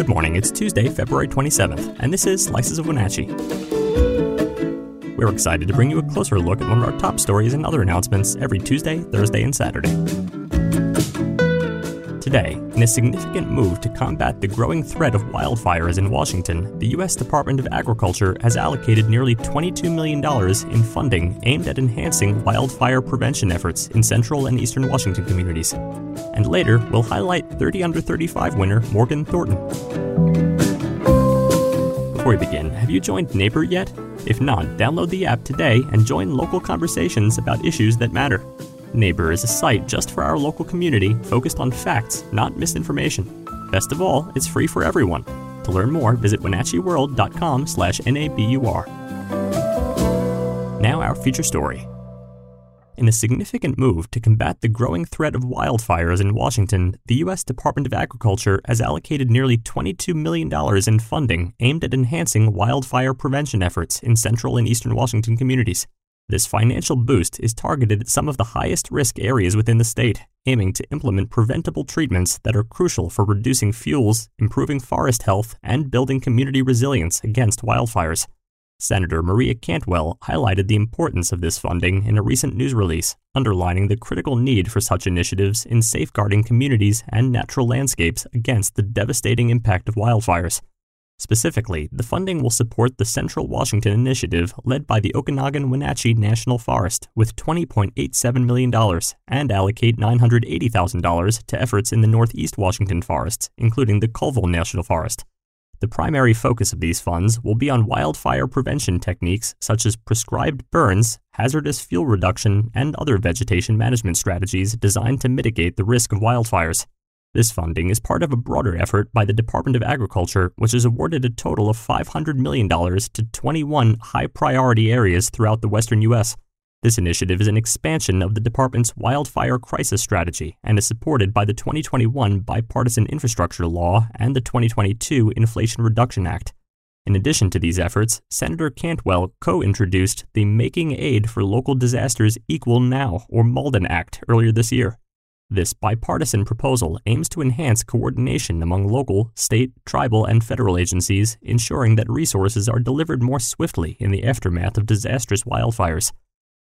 Good morning. It's Tuesday, February 27th, and this is Slices of Wenatchee. We're excited to bring you a closer look at one of our top stories and other announcements every Tuesday, Thursday, and Saturday. Today, in a significant move to combat the growing threat of wildfires in Washington, the U.S. Department of Agriculture has allocated nearly $22 million in funding aimed at enhancing wildfire prevention efforts in central and eastern Washington communities. And later, we'll highlight 30 under 35 winner Morgan Thornton. Before we begin, have you joined NABUR yet? If not, download the app today and join local conversations about issues that matter. NABUR is a site just for our local community focused on facts, not misinformation. Best of all, it's free for everyone. To learn more, visit wenatcheeworld.com slash NABUR. Now our feature story. In a significant move to combat the growing threat of wildfires in Washington, the U.S. Department of Agriculture has allocated nearly $22 million in funding aimed at enhancing wildfire prevention efforts in central and eastern Washington communities. This financial boost is targeted at some of the highest risk areas within the state, aiming to implement preventable treatments that are crucial for reducing fuels, improving forest health, and building community resilience against wildfires. Senator Maria Cantwell highlighted the importance of this funding in a recent news release, underlining the critical need for such initiatives in safeguarding communities and natural landscapes against the devastating impact of wildfires. Specifically, the funding will support the Central Washington Initiative led by the Okanogan Wenatchee National Forest with $20.87 million and allocate $980,000 to efforts in the Northeast Washington forests, including the Colville National Forest. The primary focus of these funds will be on wildfire prevention techniques such as prescribed burns, hazardous fuel reduction, and other vegetation management strategies designed to mitigate the risk of wildfires. This funding is part of a broader effort by the Department of Agriculture, which has awarded a total of $500 million to 21 high priority areas throughout the western U.S. This initiative is an expansion of the department's wildfire crisis strategy and is supported by the 2021 Bipartisan Infrastructure Law and the 2022 Inflation Reduction Act. In addition to these efforts, Senator Cantwell co introduced the Making Aid for Local Disasters Equal Now, or Malden Act, earlier this year. This bipartisan proposal aims to enhance coordination among local, state, tribal, and federal agencies, ensuring that resources are delivered more swiftly in the aftermath of disastrous wildfires.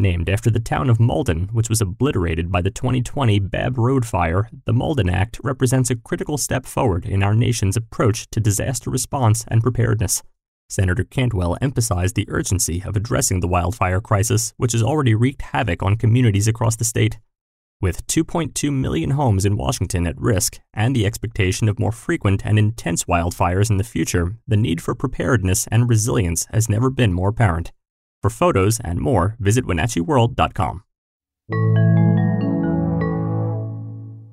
Named after the town of Malden, which was obliterated by the 2020 Babb Road fire, the Malden Act represents a critical step forward in our nation's approach to disaster response and preparedness. Senator Cantwell emphasized the urgency of addressing the wildfire crisis, which has already wreaked havoc on communities across the state. With 2.2 million homes in Washington at risk and the expectation of more frequent and intense wildfires in the future, the need for preparedness and resilience has never been more apparent. For photos and more, visit WenatcheeWorld.com.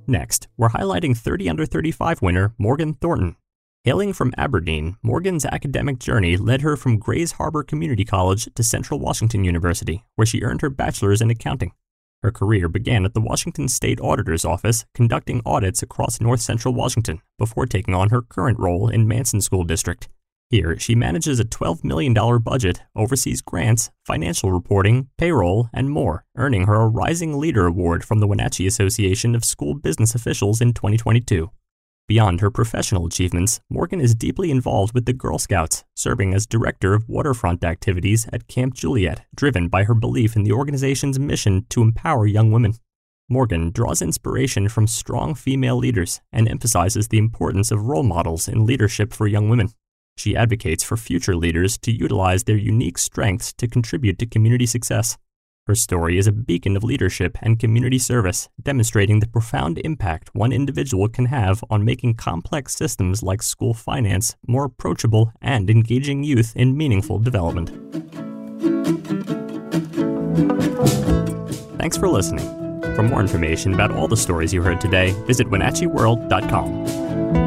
Next, we're highlighting 30 under 35 winner Morgan Thornton. Hailing from Aberdeen, Morgan's academic journey led her from Grays Harbor Community College to Central Washington University, where she earned her bachelor's in accounting. Her career began at the Washington State Auditor's Office, conducting audits across north central Washington before taking on her current role in Manson School District. Here, she manages a $12 million budget, oversees grants, financial reporting, payroll, and more, earning her a Rising Leader Award from the Wenatchee Association of School Business Officials in 2022. Beyond her professional achievements, Morgan is deeply involved with the Girl Scouts, serving as director of waterfront activities at Camp Juliet, driven by her belief in the organization's mission to empower young women. Morgan draws inspiration from strong female leaders and emphasizes the importance of role models in leadership for young women. She advocates for future leaders to utilize their unique strengths to contribute to community success. Her story is a beacon of leadership and community service, demonstrating the profound impact one individual can have on making complex systems like school finance more approachable and engaging youth in meaningful development. Thanks for listening. For more information about all the stories you heard today, visit WenatcheeWorld.com.